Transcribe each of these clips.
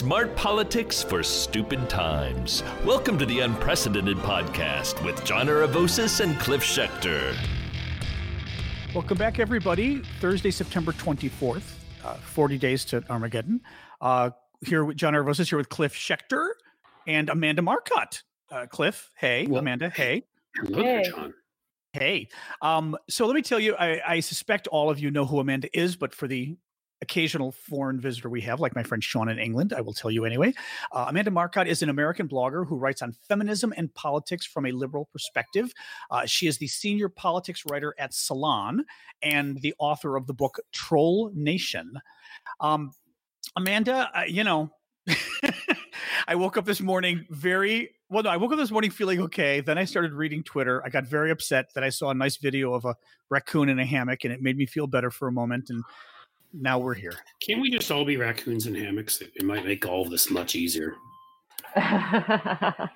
Smart politics for stupid times. Welcome to the Unprecedented Podcast with John Aravosis and Cliff Schecter. Welcome back, everybody. Thursday, September 24th, uh, 40 days to Armageddon. Uh, here with John Aravosis, here with Cliff Schecter and Amanda Marcotte. Uh, Cliff, hey. Well- Amanda, hey. Hello there, John. Hey. Um, so let me tell you, I, I suspect all of you know who Amanda is, but for the occasional foreign visitor we have, like my friend Sean in England, I will tell you anyway. Uh, Amanda Marcotte is an American blogger who writes on feminism and politics from a liberal perspective. Uh, she is the senior politics writer at Salon and the author of the book Troll Nation. Um, Amanda, uh, you know, I woke up this morning very well. No, I woke up this morning feeling okay. Then I started reading Twitter. I got very upset that I saw a nice video of a raccoon in a hammock, and it made me feel better for a moment. And now we're here. Can't we just all be raccoons and hammocks? It, it might make all of this much easier.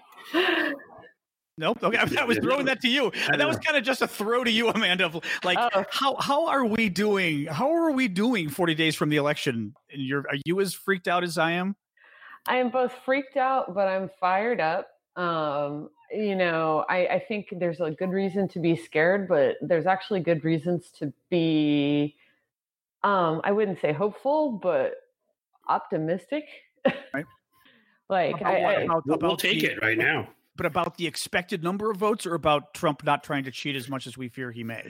Nope. Okay, I, I was throwing that to you. And that was kind of just a throw to you, Amanda. of, Like, Oh. how how are we doing? How are we doing? Forty days from the election, and you're are you as freaked out as I am? I am both freaked out, but I'm fired up. Um, you know, I, I think there's a good reason to be scared, but there's actually good reasons to be, um, I wouldn't say hopeful, but optimistic. Right. like, About I, what? I, About- We'll, we'll about take the- it right now. But about the expected number of votes, or about Trump not trying to cheat as much as we fear he may?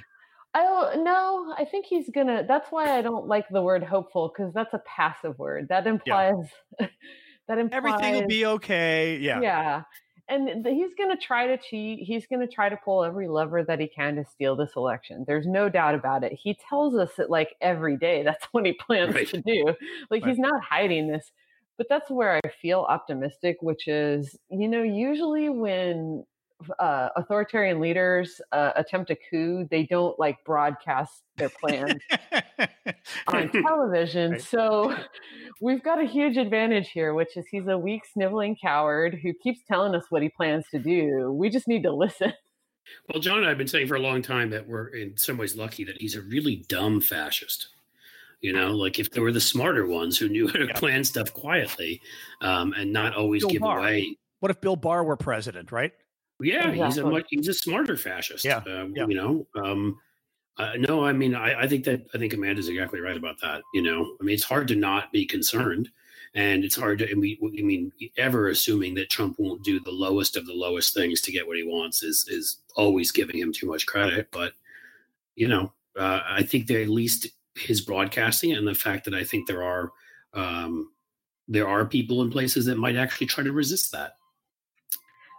I don't know. I think he's gonna. That's why I don't like the word hopeful because that's a passive word. That implies that implies Everything will be okay. Yeah. yeah. And he's going to try to cheat. He's going to try to pull every lever that he can to steal this election. There's no doubt about it. He tells us it like every day. That's what he plans Right. to do. Like he's not hiding this. But that's where I feel optimistic, which is, you know, usually when uh, authoritarian leaders uh, attempt a coup, they don't like broadcast their plans on television. Right. So we've got a huge advantage here, which is he's a weak, sniveling coward who keeps telling us what he plans to do. We just need to listen. Well, John and I have been saying for a long time that we're in some ways lucky that he's a really dumb fascist. You know, like if there were the smarter ones who knew how to Yeah. plan stuff quietly um, and not always Bill give Barr. away. what if Bill Barr were president? Right. Yeah, he's a much, he's a smarter fascist. Yeah, uh, yeah. you know. Um, uh, no, I mean, I, I think that I think Amanda's exactly right about that. You know, I mean, it's hard to not be concerned, and it's hard to. I mean, I mean, ever assuming that Trump won't do the lowest of the lowest things to get what he wants is is always giving him too much credit. But you know, uh, I think that at least his broadcasting and the fact that I think there are um, there are people in places that might actually try to resist that.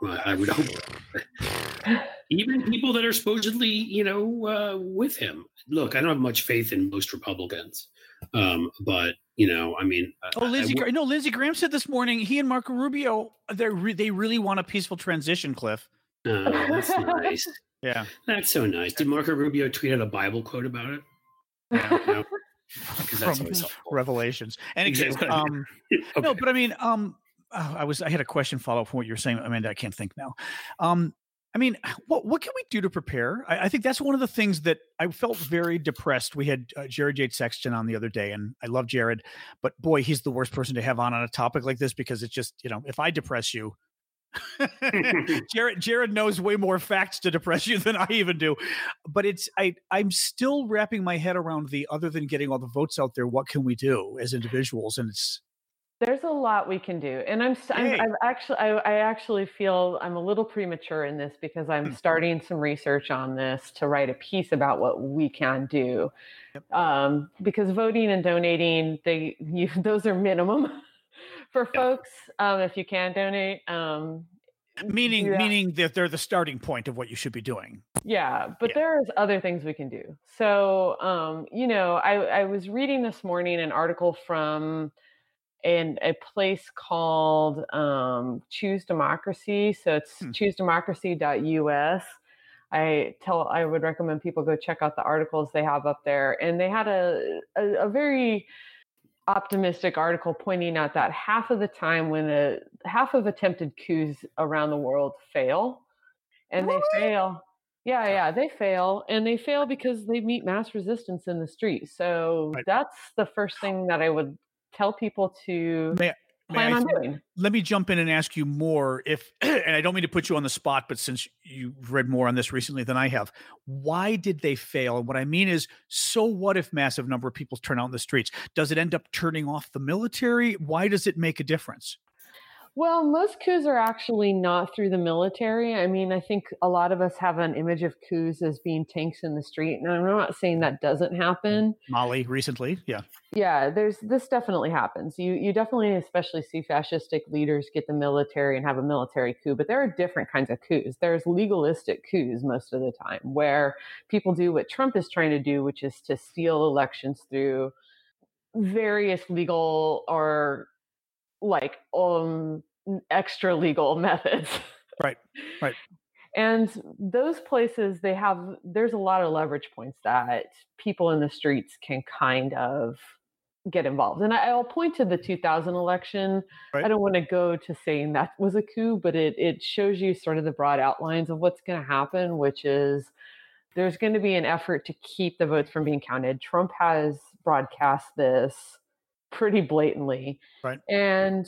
Well, I would hope even people that are supposedly, you know, uh, with him. Look, I don't have much faith in most Republicans, um, but you know, I mean, Oh, I Lindsey. w- no, Lindsey Graham said this morning he and Marco Rubio they re- they really want a peaceful transition. Cliff. oh, that's nice. Yeah. That's so nice. Did Marco Rubio tweet out a Bible quote about it? Because that's From. Revelations. And Exactly. um, Okay. no, but I mean, um, oh, I was I had a question follow up from what you were saying, Amanda. I can't think now. Um, I mean, what what can we do to prepare? I, I think that's one of the things that I felt very depressed. We had uh, Jared Yates Sexton on the other day, and I love Jared, but boy, he's the worst person to have on on a topic like this because it's just you know, if I depress you. Jared Jared knows way more facts to depress you than I even do. But it's I I'm still wrapping my head around the other than getting all the votes out there, what can we do as individuals? And it's There's a lot we can do, and I'm, I'm I've actually I, I actually feel I'm a little premature in this because I'm starting some research on this to write a piece about what we can do. Um, because voting and donating, they you, those are minimum for Yeah. folks. Um, if you can donate, um, meaning Yeah. meaning that they're the starting point of what you should be doing. Yeah, but Yeah. there's other things we can do. So, um, you know, I, I was reading this morning an article from in a place called um, Choose Democracy. So it's Hmm. choosedemocracy.us. I tell I would recommend people go check out the articles they have up there, and they had a a, a very optimistic article pointing out that half of the time when a half of attempted coups around the world fail, and they fail. Yeah, yeah, they fail, and they fail because they meet mass resistance in the street. So Right. that's the first thing that I would tell people to May plan on doing. Let me jump in and ask you more. If and I don't mean to put you on the spot, but since you've read more on this recently than I have, why did they fail? And what I mean is, so what if massive number of people turn out in the streets? Does it end up turning off the military? Why does it make a difference? Well, most coups are actually not through the military. I mean, I think a lot of us have an image of coups as being tanks in the street, and I'm not saying that doesn't mm, happen. Mali recently, yeah, yeah. There's this definitely happens. You you definitely, especially see fascistic leaders get the military and have a military coup, but there are different kinds of coups. There's legalistic coups most of the time, where people do what Trump is trying to do, which is to steal elections through various legal or like um extra legal methods. Right. Right. and those places they have there's a lot of leverage points that people in the streets can kind of get involved. And I, will point to the 2000 election. Right. I don't want to go to saying that was a coup, but it it shows you sort of the broad outlines of what's going to happen, which is there's going to be an effort to keep the votes from being counted. Trump has broadcast this pretty blatantly. Right. And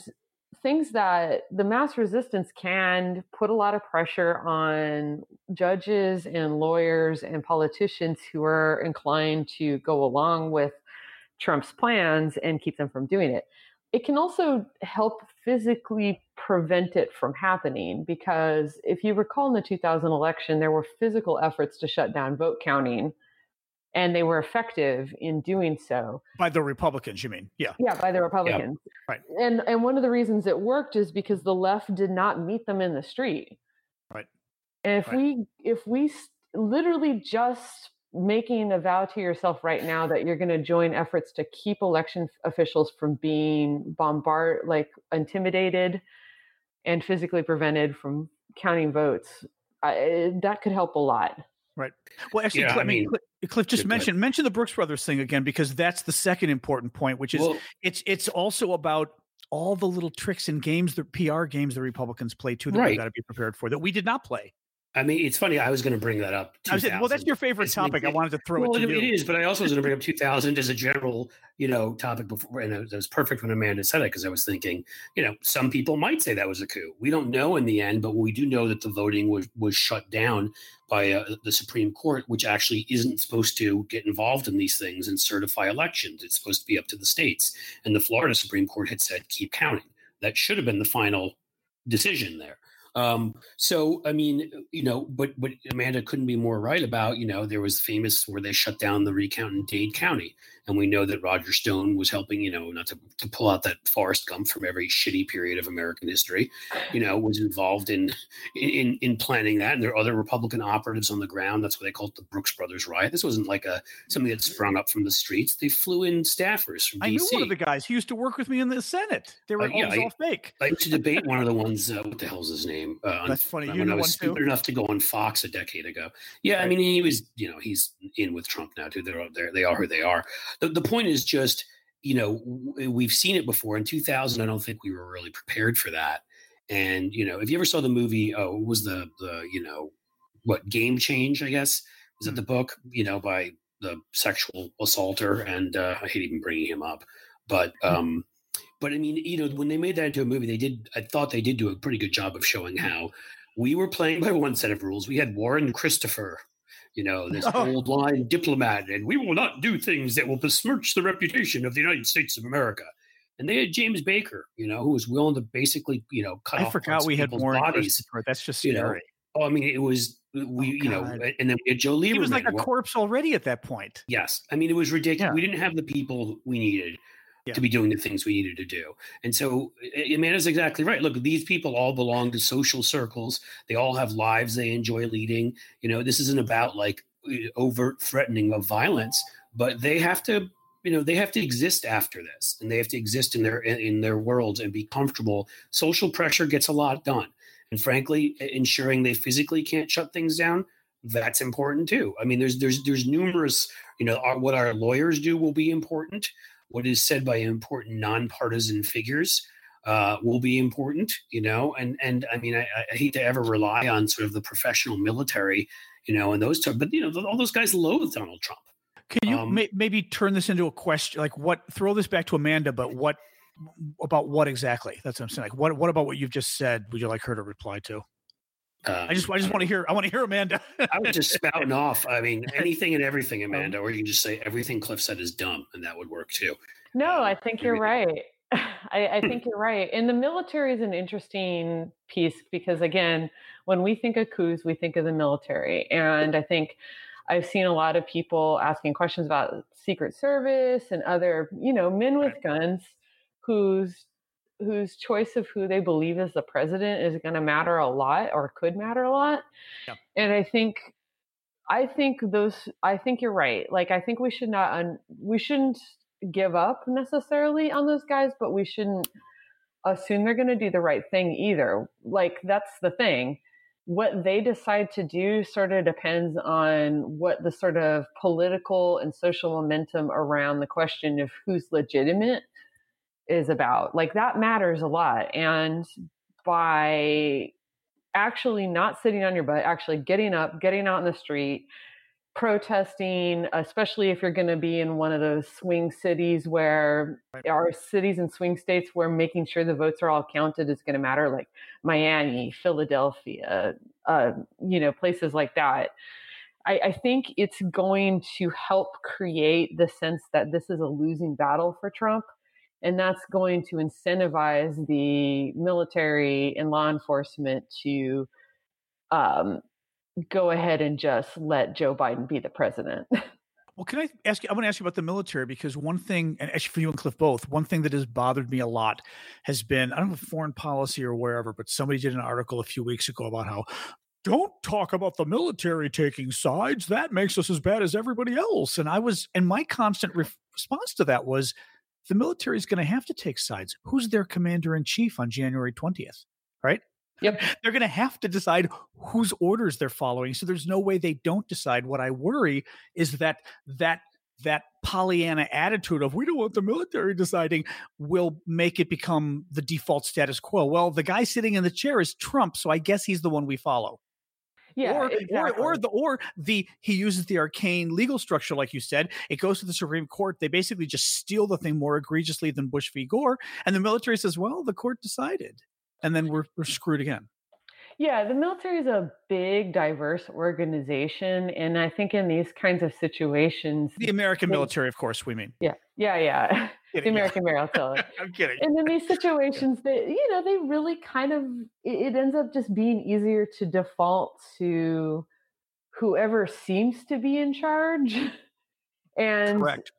things that the mass resistance can put a lot of pressure on judges and lawyers and politicians who are inclined to go along with Trump's plans and keep them from doing it. It can also help physically prevent it from happening because if you recall in the 2000 election, there were physical efforts to shut down vote counting and they were effective in doing so. By the republicans you mean? Yeah. Yeah by the republicans. Yeah. right. And and one of the reasons it worked is because the left did not meet them in the street. Right. And if right. we if we literally just making a vow to yourself right now that you're going to join efforts to keep election officials from being bombarded like intimidated and physically prevented from counting votes I, eh, that could help a lot Right. Well, actually, yeah, Cliff, I mean, Cliff, Cliff just mentioned mention the Brooks Brothers thing again because that's the second important point, which is well, it's it's also about all the little tricks and games, the PR games the Republicans play too that right. we got to be prepared for that we did not play. I mean, it's funny. I was going to bring that up. Saying, well, that's your favorite topic. I wanted to throw well, it. To it you. is, but I also was going to bring up 2000 as a general, you know, topic before, and it was perfect when Amanda said it because I was thinking, you know, some people might say that was a coup. We don't know in the end, but we do know that the voting was was shut down by uh, the Supreme Court, which actually isn't supposed to get involved in these things and certify elections. It's supposed to be up to the states, and the Florida Supreme Court had said keep counting. That should have been the final decision there. Um, so I mean, you know, but but Amanda couldn't be more right about, you know, there was famous where they shut down the recount in Dade County. And we know that Roger Stone was helping, you know, not to, to pull out that Forrest Gump from every shitty period of American history, you know, was involved in in in planning that. And there are other Republican operatives on the ground. That's what they called the Brooks Brothers riot. This wasn't like a something that sprung up from the streets. They flew in staffers from DC. I DC. knew one of the guys. He used to work with me in the Senate. They were uh, yeah, all I, fake. I used to debate one of the ones. Uh, what the hell's his name? Uh, That's funny. You when I was stupid too? enough to go on Fox a decade ago. Yeah, right. I mean, he was. You know, he's in with Trump now too. They're they're they are who they are. The, the point is just you know we've seen it before. In 2000 i don't think we were really prepared for that. And you know if you ever saw the movie oh was the the you know what game change i guess? Was it hmm. the book you know by the sexual assaulter? And uh, i hate even bringing him up. But hmm. um but i mean you know when they made that into a movie they did i thought they did do a pretty good job of showing how we were playing by one set of rules. We had warren christopher you know, this oh. old line diplomat, and we will not do things that will besmirch the reputation of the United States of America. And they had James Baker, you know, who was willing to basically, you know, cut I off forgot we had more bodies. That's just scary. You know, oh, I mean, it was we, oh, you know, and then we had Joe Lieberman. He was like a corpse already at that point. Yes, I mean, it was ridiculous. Yeah. We didn't have the people we needed yeah. to be doing the things we needed to do. And so Amanda's exactly right. Look, these people all belong to social circles. They all have lives they enjoy leading. You know, this isn't about like uh, overt threatening of violence, but they have to you know they have to exist after this and they have to exist in their in their worlds and be comfortable social pressure gets a lot done and frankly ensuring they physically can't shut things down that's important too i mean there's there's there's numerous you know our, what our lawyers do will be important what is said by important nonpartisan figures uh, will be important, you know, and and I mean, I, I, hate to ever rely on sort of the professional military, you know, and those, terms, but you know, all those guys loathe Donald Trump. Can you um, may, maybe turn this into a question? Like, what? Throw this back to Amanda, but what about what exactly? That's what I'm saying. Like, what what about what you've just said? Would you like her to reply to? Um, I just I just want to hear I want to hear Amanda. I was just spouting off. I mean, anything and everything, um, Amanda, or you can just say everything Cliff said is dumb, and that would work too. No, um, I think you're right. I, I think you're right. And the military is an interesting piece because, again, when we think of coups, we think of the military. And I think I've seen a lot of people asking questions about Secret Service and other, you know, men with guns whose whose choice of who they believe is the president is going to matter a lot or could matter a lot. Yeah. And I think I think those I think you're right. Like I think we should not un, we shouldn't give up necessarily on those guys, but we shouldn't assume they're going to do the right thing either. Like that's the thing. What they decide to do sort of depends on what the sort of political and social momentum around the question of who's legitimate is about. Like that matters a lot. And by actually not sitting on your butt, actually getting up, getting out in the street, protesting, especially if you're going to be in one of those swing cities where are cities and swing states where making sure the votes are all counted is going to matter, like Miami, Philadelphia, uh, you know, places like that. I, I think it's going to help create the sense that this is a losing battle for Trump. And that's going to incentivize the military and law enforcement to um, go ahead and just let Joe Biden be the president. Well, can I ask you? I want to ask you about the military because one thing, and actually for you and Cliff both, one thing that has bothered me a lot has been I don't know foreign policy or wherever, but somebody did an article a few weeks ago about how don't talk about the military taking sides. That makes us as bad as everybody else. And I was, and my constant re- response to that was, the military is going to have to take sides. Who's their commander in chief on January twentieth? Right? Yep. They're going to have to decide whose orders they're following. So there's no way they don't decide. What I worry is that that that Pollyanna attitude of we don't want the military deciding will make it become the default status quo. Well, the guy sitting in the chair is Trump, so I guess he's the one we follow. Yeah, or, exactly. or, or the or the he uses the arcane legal structure, like you said. It goes to the Supreme Court. They basically just steal the thing more egregiously than Bush v. Gore, and the military says, "Well, the court decided." and then we're, we're screwed again. Yeah, the military is a big, diverse organization. And I think in these kinds of situations, the American military, of course, we mean. Yeah, yeah, yeah. the American yeah. military. I'm kidding. And in these situations, that you know, they really kind of it, ends up just being easier to default to whoever seems to be in charge. And Correct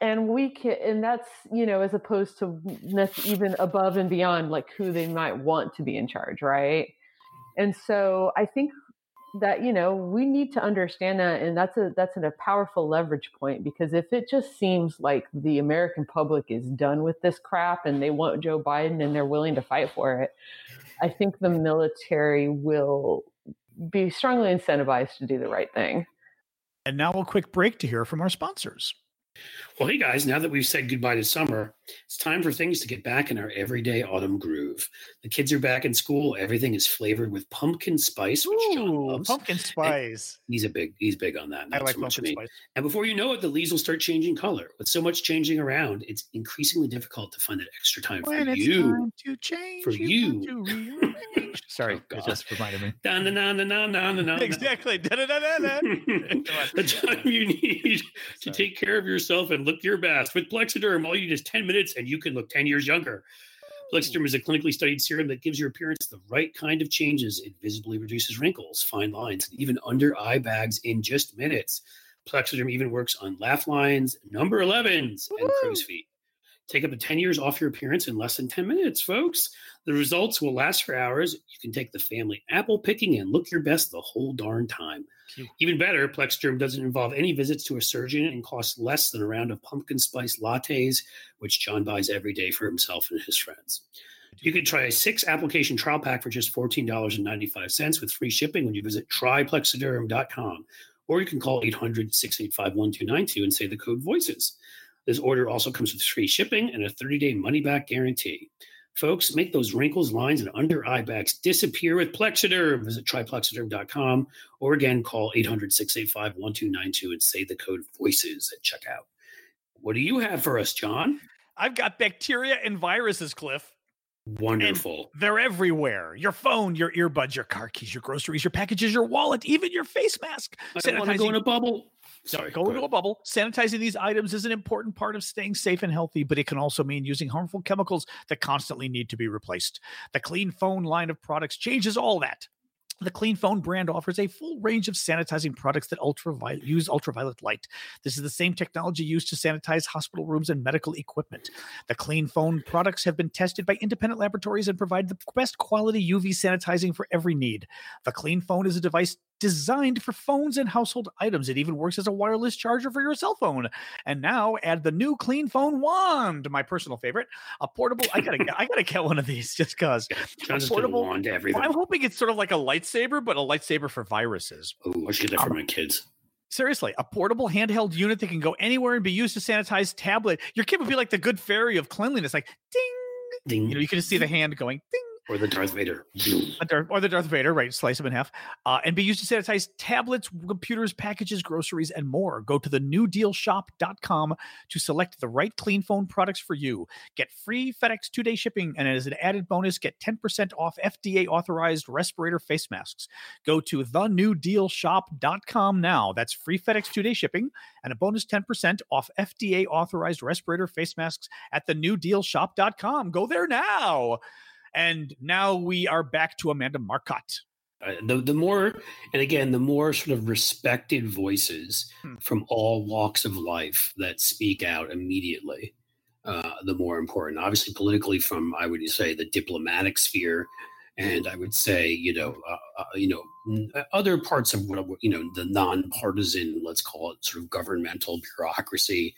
and we can and that's you know as opposed to even above and beyond like who they might want to be in charge right and so i think that you know we need to understand that and that's a that's a powerful leverage point because if it just seems like the american public is done with this crap and they want joe biden and they're willing to fight for it i think the military will be strongly incentivized to do the right thing. And now a quick break to hear from our sponsors well, hey guys, now that we've said goodbye to summer, it's time for things to get back in our everyday autumn groove. The kids are back in school. Everything is flavored with pumpkin spice, which Ooh, John loves. Pumpkin spice. And he's a big he's big on that. I like so pumpkin spice. And before you know it, the leaves will start changing color. With so much changing around, it's increasingly difficult to find that extra time when for you. Time to change, for you. you. Sorry, oh, it just reminded me. Da, na, na, na, na, na, na, exactly. Da, da, da, da, da. the time you need to take care of yourself and look your best. With Plexaderm, all you need is 10 minutes and you can look 10 years younger. Plexaderm is a clinically studied serum that gives your appearance the right kind of changes. It visibly reduces wrinkles, fine lines, and even under eye bags in just minutes. Plexaderm even works on laugh lines, number 11s, and crow's feet. Take up to 10 years off your appearance in less than 10 minutes, folks. The results will last for hours. You can take the family apple picking and look your best the whole darn time. Even better, Plexaderm doesn't involve any visits to a surgeon and costs less than a round of pumpkin spice lattes, which John buys every day for himself and his friends. You can try a six application trial pack for just $14.95 with free shipping when you visit tryplexaderm.com. Or you can call 800 685 1292 and say the code VOICES. This order also comes with free shipping and a 30 day money back guarantee. Folks, make those wrinkles, lines, and under eye bags disappear with Plexaderm. Visit tryplexaderm.com or again call 800 685 1292 and say the code VOICES at checkout. What do you have for us, John? I've got bacteria and viruses, Cliff. Wonderful. And they're everywhere. Your phone, your earbuds, your car keys, your groceries, your packages, your wallet, even your face mask. I want to go in a bubble. Sorry, go, go into a bubble. Sanitizing these items is an important part of staying safe and healthy, but it can also mean using harmful chemicals that constantly need to be replaced. The Clean Phone line of products changes all that. The Clean Phone brand offers a full range of sanitizing products that ultraviolet, use ultraviolet light. This is the same technology used to sanitize hospital rooms and medical equipment. The Clean Phone products have been tested by independent laboratories and provide the best quality UV sanitizing for every need. The Clean Phone is a device designed for phones and household items. It even works as a wireless charger for your cell phone. And now add the new Clean Phone Wand, my personal favorite, a portable. I gotta get, I gotta get one of these just because. a portable wand everything. I'm hoping it's sort of like a lightsaber, but a lightsaber for viruses. Oh, I should get that for um, my kids. Seriously, a portable handheld unit that can go anywhere and be used to sanitize tablet. Your kid would be like the good fairy of cleanliness, like ding, ding. You know, you can just see the hand going ding or the Darth Vader. or the Darth Vader, right? Slice them in half. Uh, and be used to sanitize tablets, computers, packages, groceries, and more. Go to the newdealshop.com to select the right clean phone products for you. Get free FedEx two day shipping. And as an added bonus, get 10% off FDA authorized respirator face masks. Go to thenewdealshop.com now. That's free FedEx two day shipping and a bonus 10% off FDA authorized respirator face masks at thenewdealshop.com. Go there now. And now we are back to Amanda Marcotte. Uh, the the more and again the more sort of respected voices hmm. from all walks of life that speak out immediately uh, the more important obviously politically from i would say the diplomatic sphere and i would say you know uh, uh you know uh, other parts of what you know the nonpartisan let's call it sort of governmental bureaucracy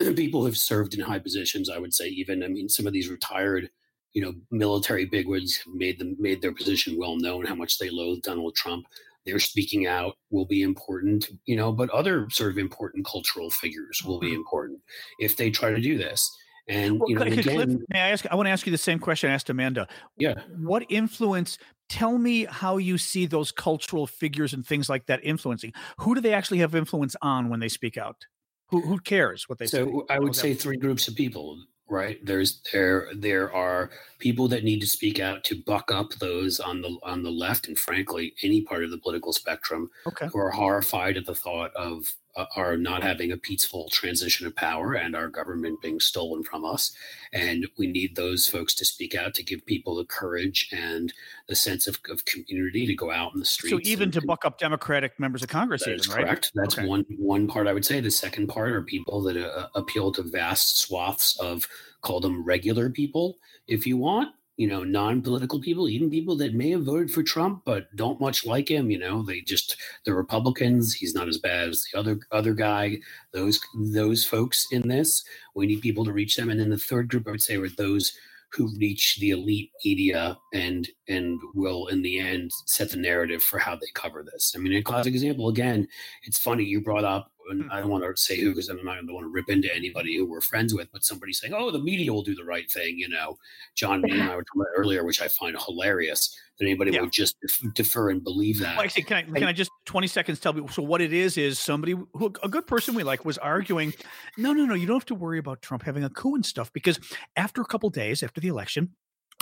people who've served in high positions i would say even i mean some of these retired you know, military bigwigs have made them made their position well known how much they loathe Donald Trump. Their speaking out will be important, you know, but other sort of important cultural figures will be mm-hmm. important if they try to do this. And well, you know, again, Cliff, may I ask? I want to ask you the same question I asked Amanda. Yeah. What influence? Tell me how you see those cultural figures and things like that influencing. Who do they actually have influence on when they speak out? Who, who cares what they so say? So I would say three groups of people right there's there there are people that need to speak out to buck up those on the on the left and frankly any part of the political spectrum okay. who are horrified at the thought of uh, our not having a peaceful transition of power and our government being stolen from us and we need those folks to speak out to give people the courage and the sense of, of community to go out in the streets so even to buck up democratic members of congress that even, is right? correct that's okay. one one part i would say the second part are people that uh, appeal to vast swaths of call them regular people if you want you know non-political people even people that may have voted for trump but don't much like him you know they just the republicans he's not as bad as the other other guy those those folks in this. We need people to reach them. And then the third group i would say are those who reach the elite media and and will in the end set the narrative for how they cover this. I mean a classic example again it's funny you brought up and hmm. I don't want to say who because I'm not going to want to rip into anybody who we're friends with, but somebody saying, "Oh, the media will do the right thing," you know. John and I were talking about earlier, which I find hilarious that anybody yeah. would just defer and believe that. Well, actually, can I can I just 20 seconds tell people? So what it is is somebody who a good person we like was arguing, no, no, no, you don't have to worry about Trump having a coup and stuff because after a couple days after the election,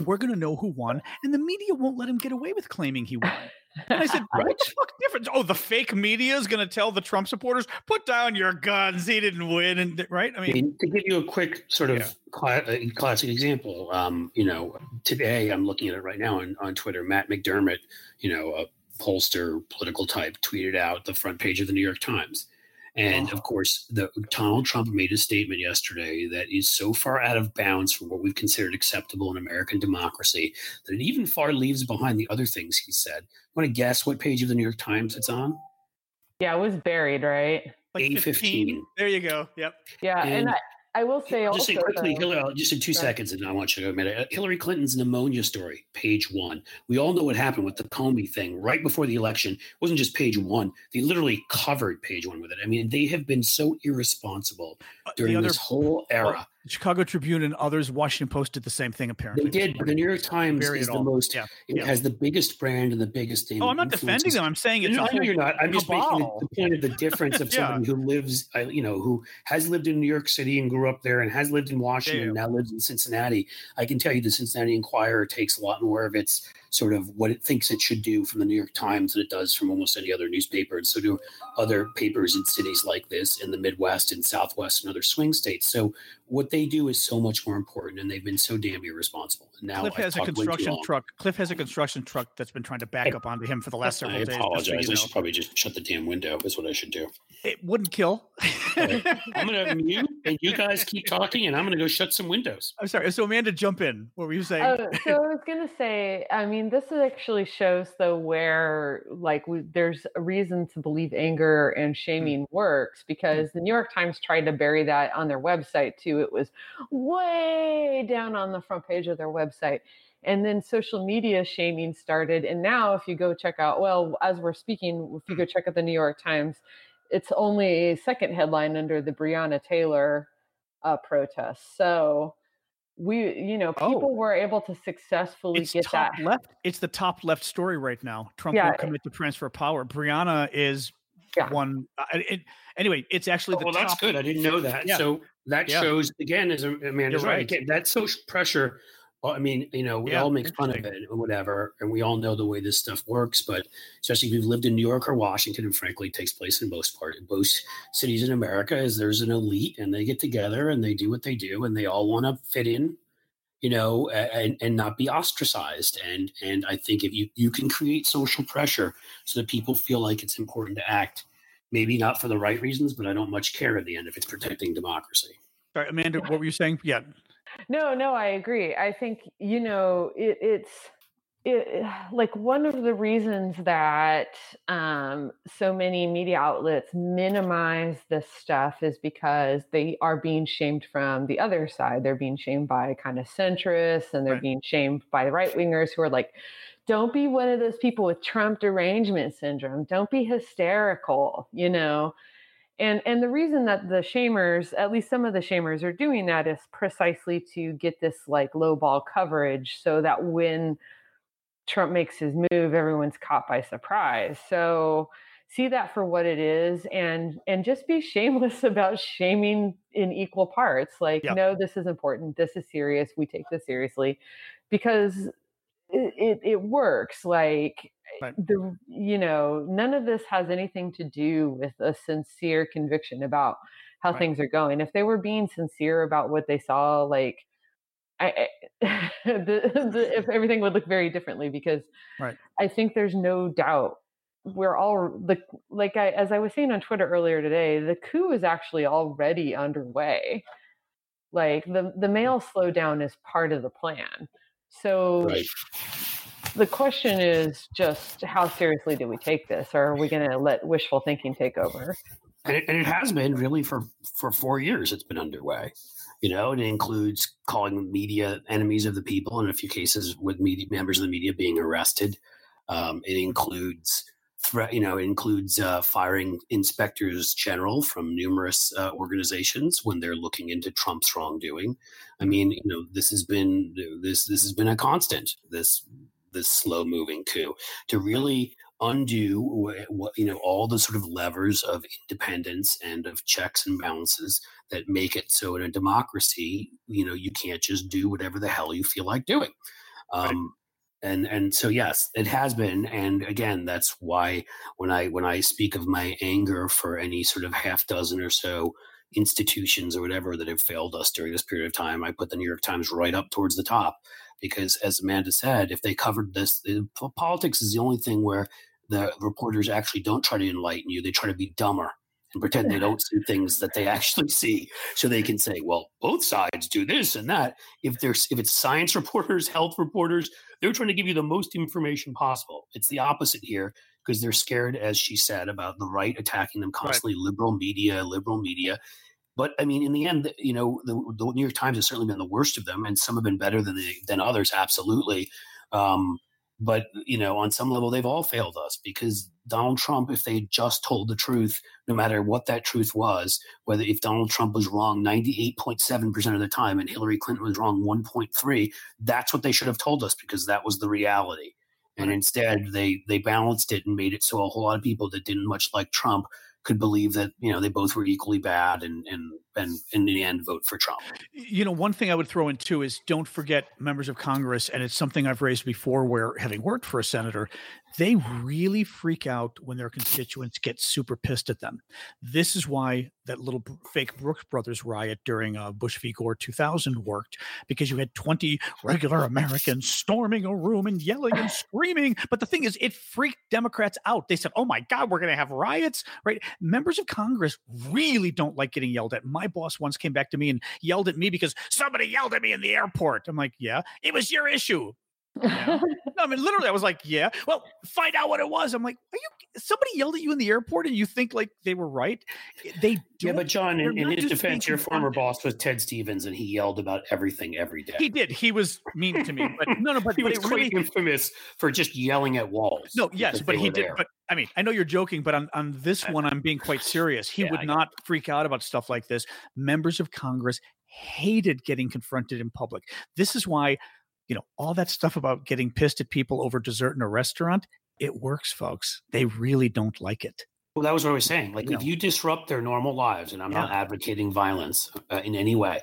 we're going to know who won, and the media won't let him get away with claiming he won. And I said, right. what the fuck difference? Oh, the fake media is going to tell the Trump supporters, put down your guns. He didn't win. And right. I mean, to give you a quick sort of yeah. classic example, um, you know, today I'm looking at it right now on, on Twitter, Matt McDermott, you know, a pollster political type tweeted out the front page of the New York Times and of course, the Donald Trump made a statement yesterday that is so far out of bounds from what we've considered acceptable in American democracy that it even far leaves behind the other things he said. Want to guess what page of the New York Times it's on? Yeah, it was buried, right? Like A15. There you go. Yep. Yeah, and, and I, I will say just also say quickly, Hillary, just in two seconds, and I want you to go minute. Uh, Hillary Clinton's pneumonia story, page one. We all know what happened with the Comey thing right before the election. It wasn't just page one; they literally covered page one with it. I mean, they have been so irresponsible uh, during other, this whole era. Chicago Tribune and others, Washington Post did the same thing. Apparently, they did. But the New York Times is the most. Yeah. It yeah. has the biggest brand and the biggest. Oh, I'm not defending them. I'm saying it's. No, I know you're not. I'm just making the point of the difference of yeah. somebody who lives, uh, you know, who has lived in New York City and grew up there, and has lived in Washington, and now lives in Cincinnati. I can tell you, the Cincinnati Enquirer takes a lot more of its sort of what it thinks it should do from the New York Times than it does from almost any other newspaper. And so do other papers in cities like this in the Midwest and Southwest and other swing states. So what they do is so much more important and they've been so damn irresponsible. And now Cliff has a construction truck. Cliff has a construction truck that's been trying to back I, up onto him for the last several I days. I apologize. I should probably just shut the damn window is what I should do. It wouldn't kill. I'm going to mute and you guys keep talking and I'm going to go shut some windows. I'm sorry. So Amanda, jump in. What were you saying? Uh, so I was going to say, I mean, this actually shows though where like we, there's a reason to believe anger and mm. shaming works because the New York Times tried to bury that on their website too. It was way down on the front page of their website. And then social media shaming started. And now, if you go check out, well, as we're speaking, if you go check out the New York Times, it's only a second headline under the Breonna Taylor uh, protest. So, we you know people oh. were able to successfully it's get top that left it's the top left story right now trump yeah. will commit to transfer power Breonna is yeah. one uh, it, anyway it's actually oh, the well top, that's good i didn't know that yeah. so that yeah. shows again as amanda's right. right again, that social pressure I mean, you know, we all make fun of it or whatever, and we all know the way this stuff works. But especially if you've lived in New York or Washington, and frankly, it takes place in most part in most cities in America, is there's an elite, and they get together and they do what they do, and they all want to fit in you know, and, and not be ostracized. And and I think if you you can create social pressure so that people feel like it's important to act, maybe not for the right reasons, but I don't much care at the end if it's protecting democracy. Sorry, Amanda, what were you saying? Yeah. No, no, I agree. I think you know it, it's it, like one of the reasons that um, so many media outlets minimize this stuff is because they are being shamed from the other side. They're being shamed by kind of centrists and they're right. being shamed by right wingers who are like, don't be one of those people with Trump derangement syndrome. Don't be hysterical, you know. And and the reason that the shamers, at least some of the shamers, are doing that is precisely to get this like low ball coverage, so that when Trump makes his move, everyone's caught by surprise. So see that for what it is and and just be shameless about shaming in equal parts like yep. no this is important this is serious we take this seriously because it, it, works like right. the you know none of this has anything to do with a sincere conviction about how right. things are going if they were being sincere about what they saw like I, the, the, if everything would look very differently because right. I think there's no doubt we're all the like I as I was saying on Twitter earlier today, the coup is actually already underway. Like the the mail slowdown is part of the plan. So right. the question is just how seriously do we take this, or are we going to let wishful thinking take over? And it, and it has been really for for four years. It's been underway. You know, it includes calling media enemies of the people in a few cases with media, members of the media being arrested. Um, it includes threat, you know, includes uh, firing inspectors general from numerous uh, organizations when they're looking into Trump's wrongdoing. I mean, you know, this has been this this has been a constant. This this slow moving coup to really undo what you know all the sort of levers of independence and of checks and balances that make it so in a democracy you know you can't just do whatever the hell you feel like doing um. And and so yes it has been and again that's why when i when i speak of my anger for any sort of half dozen or so institutions or whatever that have failed us during this period of time i put the new york times right up towards the top because as Amanda said, if they covered this, eh, politics is the only thing where the reporters actually don't try to enlighten you; they try to be dumber and pretend they don't see things that they actually see, so they can say, "Well, both sides do this and that." If there's if it's science reporters, health reporters, they're trying to give you the most information possible. It's the opposite here because they're scared, as she said, about the right attacking them constantly, right. liberal media, liberal media. But I mean, in the end, you know, the, the, New York Times has certainly been the worst of them, and some have been better than the, than others, absolutely. Um, but you know, on some level, they've all failed us because Donald Trump, if they just told the truth, no matter what that truth was, whether if Donald Trump was wrong 98.7% of the time and Hillary Clinton was wrong 1.3, that's what they should have told us because that was the reality. And instead, they they balanced it and made it so a whole lot of people that didn't much like Trump could believe that you know they both were equally bad and and and in the end vote for Trump. You know, one thing I would throw in too is don't forget members of Congress, and it's something I've raised before where having worked for a senator, they really freak out when their constituents get super pissed at them. This is why that little fake Brooks Brothers riot during uh, Bush v. Gore 2000 worked because you had 20 regular Americans storming a room and yelling and screaming. But the thing is, it freaked Democrats out. They said, oh my God, we're going to have riots, right? Members of Congress really don't like getting yelled at. My boss once came back to me and yelled at me because somebody yelled at me in the airport. I'm like, yeah, it was your issue. No, I mean, literally, I was like, yeah. Well, find out what it was. I'm like, are you? Somebody yelled at you in the airport, and you think like they were right? They yeah, but John, in, in his defense, your former boss was Ted Stevens, and he yelled about everything every day. He did. He was mean to me, but no, no, but he but was quite really, infamous for just yelling at walls. No, yes, but he did. There. But I mean, I know you're joking, but on on this one, I'm being quite serious. He yeah, would not freak out about stuff like this. Members of Congress hated getting confronted in public. This is why you know, all that stuff about getting pissed at people over dessert in a restaurant, it works, folks. They really don't like it. Well, that was what I was saying. Like, you if know. you disrupt their normal lives, and I'm yeah. not advocating violence uh, in any way,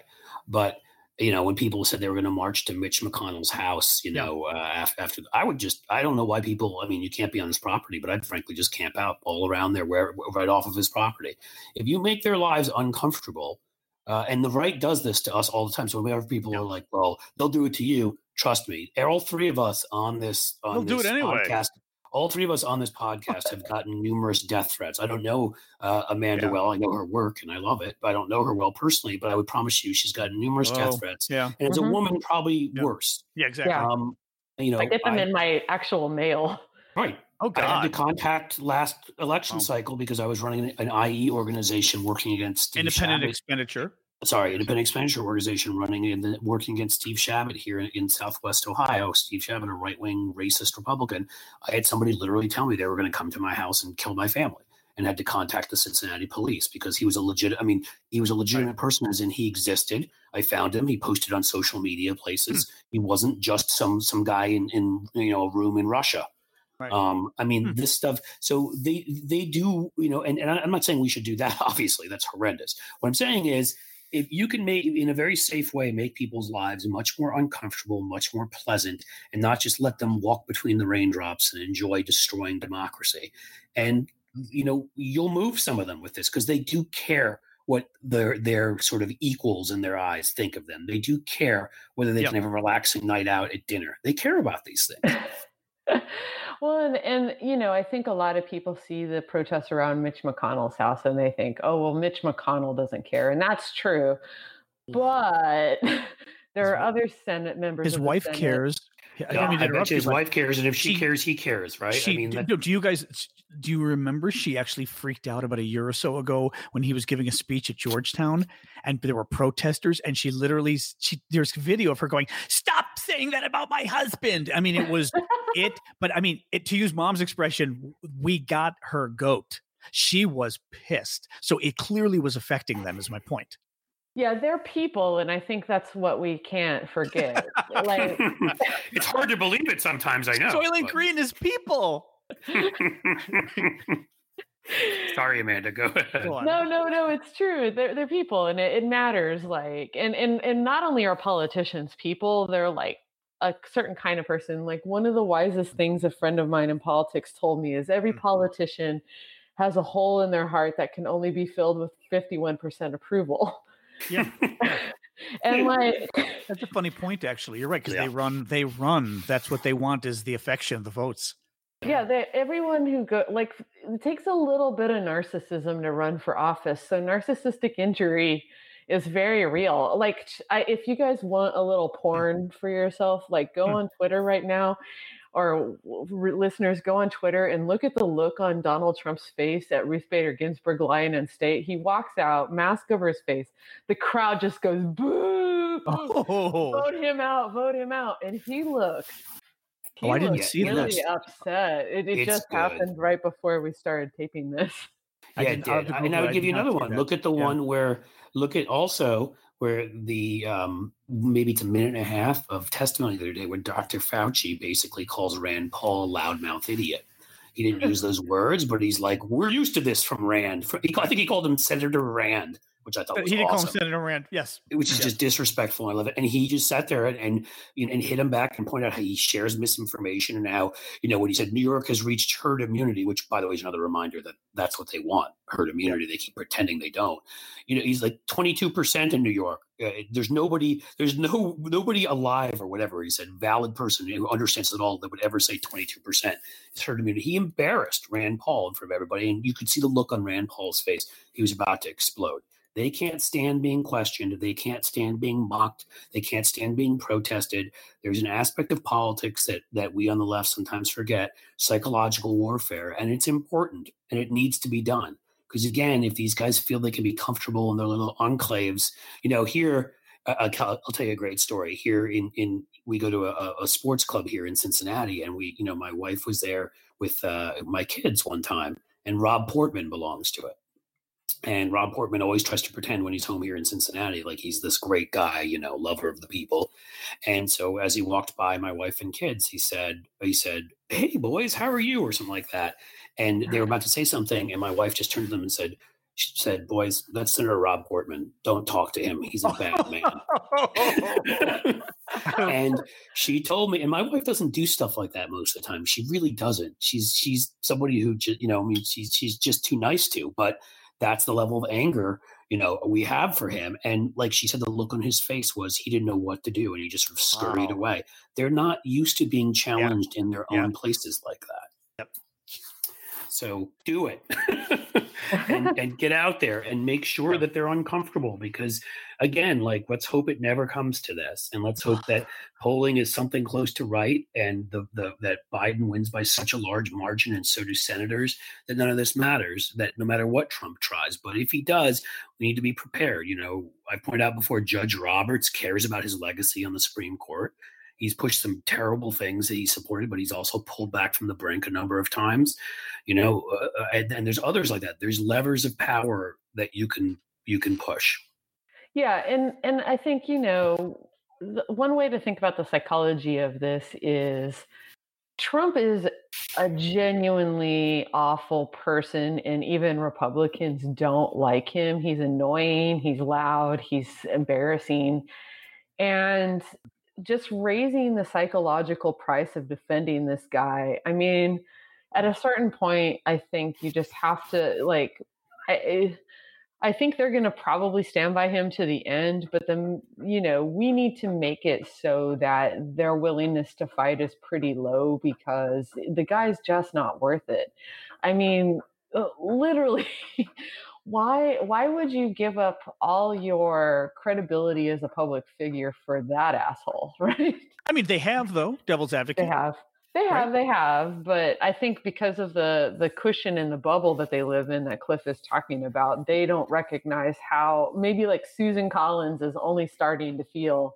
but you know, when people said they were going to march to Mitch McConnell's house, you yeah. know, uh, after, after, I would just, I don't know why people, I mean, you can't be on this property, but I'd frankly just camp out all around there, where right off of his property. If you make their lives uncomfortable, uh, and the right does this to us all the time. So whenever people yeah. are like, well, they'll do it to you, trust me, all three of us on this on we'll this do it anyway. podcast, all three of us on this podcast have gotten numerous death threats. I don't know uh, Amanda yeah. well. I know her work and I love it, but I don't know her well personally. But I would promise you, she's gotten numerous oh, death threats. Yeah, and as mm-hmm. a woman, probably yeah. worse. Yeah, exactly. Um, you know, I get them I, in my actual mail. Right. Oh, God. I had to contact last election oh. cycle because I was running an IE organization working against Steve independent expenditure sorry, independent expenditure organization running and working against Steve Chabot here in, in Southwest Ohio. Steve Chabot, a right wing racist Republican. I had somebody literally tell me they were going to come to my house and kill my family and had to contact the Cincinnati police because he was a legit I mean, he was a legitimate person as in he existed. I found him. He posted on social media places. Hmm. He wasn't just some some guy in, in you know a room in Russia. Right. Um, I mean, hmm. this stuff. So they they do, you know, and, and I'm not saying we should do that. Obviously, that's horrendous. What I'm saying is if you can make in a very safe way make people's lives much more uncomfortable much more pleasant and not just let them walk between the raindrops and enjoy destroying democracy and you know you'll move some of them with this because they do care what their their sort of equals in their eyes think of them they do care whether they yep. can have a relaxing night out at dinner they care about these things Well, and, and you know, I think a lot of people see the protests around Mitch McConnell's house and they think, oh, well, Mitch McConnell doesn't care. And that's true. But there are other Senate members. His wife Senate. cares. I, I, mean, I bet his wife cares, and if she, she, cares, he cares, right? She, I mean, do, do you guys do you remember she actually freaked out about a year or so ago when he was giving a speech at Georgetown, and there were protesters, and she literally she there's video of her going, "Stop saying that about my husband." I mean, it was it, but I mean, it, to use mom's expression, we got her goat. She was pissed, so it clearly was affecting them. Is my point. Yeah, they're people, and I think that's what we can't forget. like, it's hard to believe it sometimes. I know. Soylent Green is people. Sorry, Amanda. Go ahead. Go no, no, no. It's true. They're they're people, and it, it matters. Like, and and and not only are politicians people, they're like a certain kind of person. Like one of the wisest things a friend of mine in politics told me is every mm-hmm. politician has a hole in their heart that can only be filled with 51% approval. Yeah. and like that's a funny point actually you're right because yeah. they run they run that's what they want is the affection the votes yeah they, everyone who go like it takes a little bit of narcissism to run for office so narcissistic injury is very real like I, if you guys want a little mm. porn for yourself like go mm. on twitter right now or listeners go on Twitter and look at the look on Donald Trump's face at Ruth Bader Ginsburg lying in state. He walks out, mask over his face. The crowd just goes boo, oh. vote him out, vote him out, and he looks oh, He Oh, I didn't was see really this. upset. It, it It's just good. happened right before we started taping this. Yeah, I'll did. to and I would give did you another one. that. Look at the Yeah. one where look at also where the um maybe it's a minute and a half of testimony the other day where Dr. Fauci basically calls Rand Paul a loudmouth idiot. He didn't use those words, but he's like, "We're used to this from Rand." I think he called him Senator Rand, which I thought he didn't call him Senator Rand. Yes. which is Yeah. just disrespectful. I love it. And he just sat there and, and you know and hit him back and pointed out how he shares misinformation and how you know when he said New York has reached herd immunity, which by the way is another reminder that that's what they want herd immunity. They keep pretending they don't. You know, he's like twenty two percent in New York. Uh, there's nobody. There's no nobody alive or whatever he said. Valid person who understands it all that would ever say twenty two percent is herd immunity. He embarrassed Rand Paul in front of everybody, and you could see the look on Rand Paul's face. He was about to explode. They can't stand being questioned. They can't stand being mocked. They can't stand being protested. There's an aspect of politics that that we on the left sometimes forget: psychological warfare, and it's important and it needs to be done. Because again, if these guys feel they can be comfortable in their little enclaves, you know, here I'll tell you a great story. Here in in we go to a, a sports club here in Cincinnati, and we, you know, my wife was there with uh, my kids one time, and Rob Portman belongs to it. And Rob Portman always tries to pretend when he's home here in Cincinnati, like he's this great guy, you know, lover of the people. And so as he walked by my wife and kids, he said, he said, Hey boys, how are you? Or something like that. And they were mm. about to say something. And my wife just turned to them and said, she said, boys, that's Senator Rob Portman. Don't talk to him. He's a bad man. and she told me, and my wife doesn't do stuff like that most of the time. She really doesn't. She's she's somebody who just you know, I mean, she's she's just too nice to. But that's the level of anger you know we have for him. And like she said, the look on his face was he didn't know what to do, and he just sort of scurried Wow. away. They're not used to being challenged in their Yeah. own places like that. So do it. and, and get out there and make sure that they're uncomfortable because again like let's hope it never comes to this and let's hope that polling is something close to right and the, the that biden wins by such a large margin and so do senators that none of this matters that no matter what trump tries but if he does we need to be prepared you know i pointed out before judge roberts cares about his legacy on the supreme court He's pushed some terrible things that he supported, but he's also pulled back from the brink a number of times. You know, uh, uh, and, and there's others like that. There's levers of power that you can you can push. Yeah, and and I think you know one way to think about the psychology of this is Trump is a genuinely awful person, and even Republicans don't like him. He's annoying. He's loud. He's embarrassing, and just raising the psychological price of defending this guy. I mean, at a certain point, I think you just have to like. I, I think they're going to probably stand by him to the end, but then, you know, we need to make it so that their willingness to fight is pretty low because the guy's just not worth it. I mean, uh, literally, why why would you give up all your credibility as a public figure for that asshole, right? I mean, they have though. Devil's advocate. They have. They Right. have, they have, but I think because of the the cushion and the bubble that they live in that Cliff is talking about, they don't recognize how maybe like Susan Collins is only starting to feel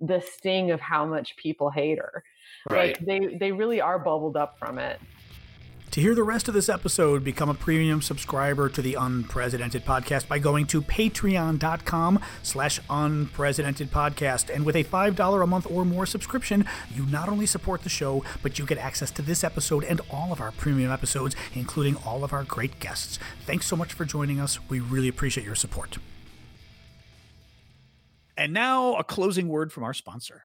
the sting of how much people hate her. Like they they really are bubbled up from it. To hear the rest of this episode, become a premium subscriber to the Unprecedented Podcast by going to patreon.com slash unprecedented podcast. And with a $5 a month or more subscription, you not only support the show, but you get access to this episode and all of our premium episodes, including all of our great guests. Thanks so much for joining us. We really appreciate your support. And now a closing word from our sponsor.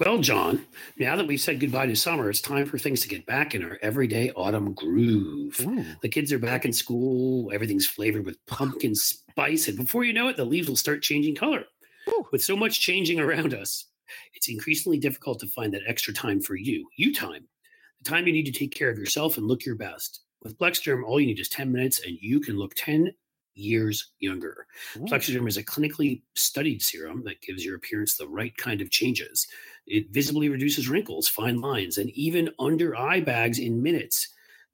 Well, John, now that we've said goodbye to summer, it's time for things to get back in our everyday autumn groove. The kids are back in school. Everything's flavored with pumpkin spice. And before you know it, the leaves will start changing color. With so much changing around us, it's increasingly difficult to find that extra time for you, you time, the time you need to take care of yourself and look your best. With Plexaderm, all you need is 10 minutes and you can look 10 years younger. Plexaderm is a clinically studied serum that gives your appearance the right kind of changes. It visibly reduces wrinkles, fine lines, and even under eye bags in minutes.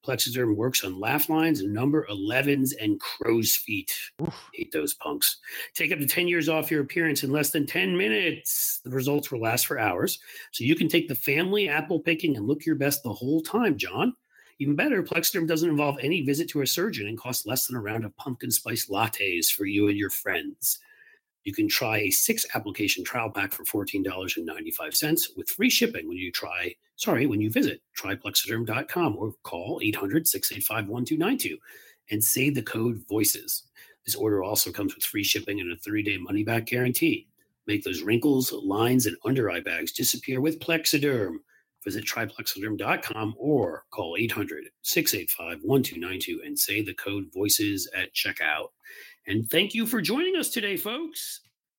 Plexaderm works on laugh lines, number 11s, and crow's feet. Oof. Hate those punks. Take up to 10 years off your appearance in less than 10 minutes. The results will last for hours. So you can take the family apple picking and look your best the whole time, John. Even better, Plexaderm doesn't involve any visit to a surgeon and costs less than a round of pumpkin spice lattes for you and your friends. You can try a six application trial pack for $14.95 with free shipping when you try, sorry, when you visit tryplexaderm.com or call 800 685 1292 and say the code VOICES. This order also comes with free shipping and a three day money back guarantee. Make those wrinkles, lines, and under eye bags disappear with Plexaderm. Visit tryplexaderm.com or call 800 685 1292 and say the code VOICES at checkout. And thank you for joining us today, folks.